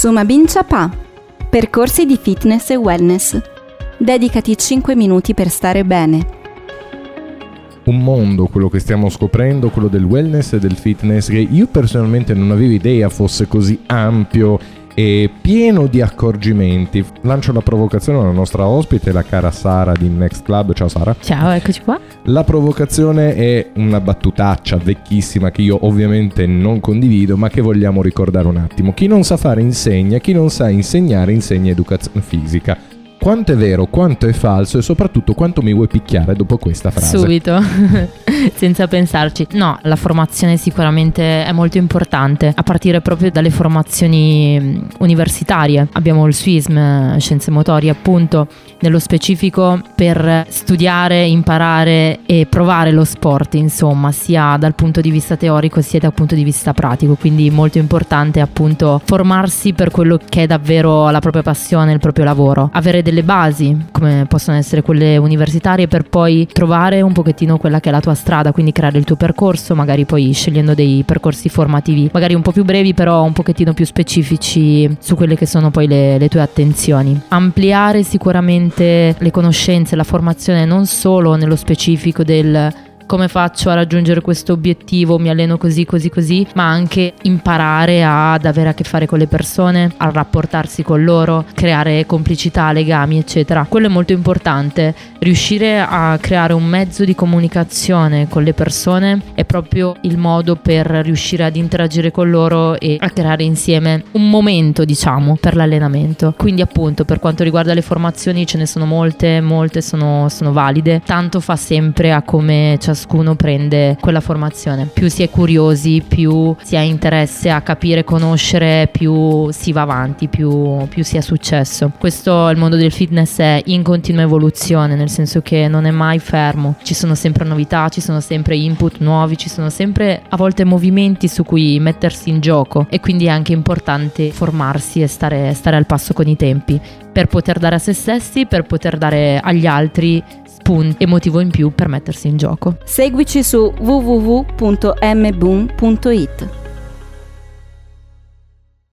Sumabin Chapa. Percorsi di fitness e wellness. Dedicati 5 minuti per stare bene. Un mondo, quello che stiamo scoprendo, quello del wellness e del fitness, che io personalmente non avevo idea fosse così ampio e pieno di accorgimenti. Lancio la provocazione alla nostra ospite, la cara Sara di Next Club. Ciao Sara. Ciao, eccoci qua. La provocazione è una battutaccia vecchissima che io ovviamente non condivido, ma che vogliamo ricordare un attimo. Chi non sa fare insegna, chi non sa insegnare insegna educazione fisica quanto è vero, quanto è falso e soprattutto quanto mi vuoi picchiare dopo questa frase. Subito, senza pensarci. No, la formazione sicuramente è molto importante, a partire proprio dalle formazioni mm, universitarie. Abbiamo il SWISM, eh, Scienze Motorie appunto, nello specifico per studiare, imparare e provare lo sport, insomma, sia dal punto di vista teorico sia dal punto di vista pratico. Quindi molto importante appunto formarsi per quello che è davvero la propria passione, il proprio lavoro. Avere delle basi, come possono essere quelle universitarie, per poi trovare un pochettino quella che è la tua strada, quindi creare il tuo percorso, magari poi scegliendo dei percorsi formativi, magari un po' più brevi, però un pochettino più specifici su quelle che sono poi le, le tue attenzioni. Ampliare sicuramente le conoscenze, la formazione non solo nello specifico del come faccio a raggiungere questo obiettivo, mi alleno così, così, così, ma anche imparare ad avere a che fare con le persone, a rapportarsi con loro, creare complicità, legami, eccetera. Quello è molto importante. Riuscire a creare un mezzo di comunicazione con le persone è proprio il modo per riuscire ad interagire con loro e a creare insieme un momento, diciamo, per l'allenamento. Quindi appunto per quanto riguarda le formazioni ce ne sono molte, molte sono, sono valide. Tanto fa sempre a come ciascuno ciascuno prende quella formazione. Più si è curiosi, più si ha interesse a capire, conoscere, più si va avanti, più, più si ha successo. Questo il mondo del fitness è in continua evoluzione, nel senso che non è mai fermo. Ci sono sempre novità, ci sono sempre input nuovi, ci sono sempre a volte movimenti su cui mettersi in gioco e quindi è anche importante formarsi e stare, stare al passo con i tempi per poter dare a se stessi, per poter dare agli altri spunti e motivo in più per mettersi in gioco. Seguici su www.mboom.it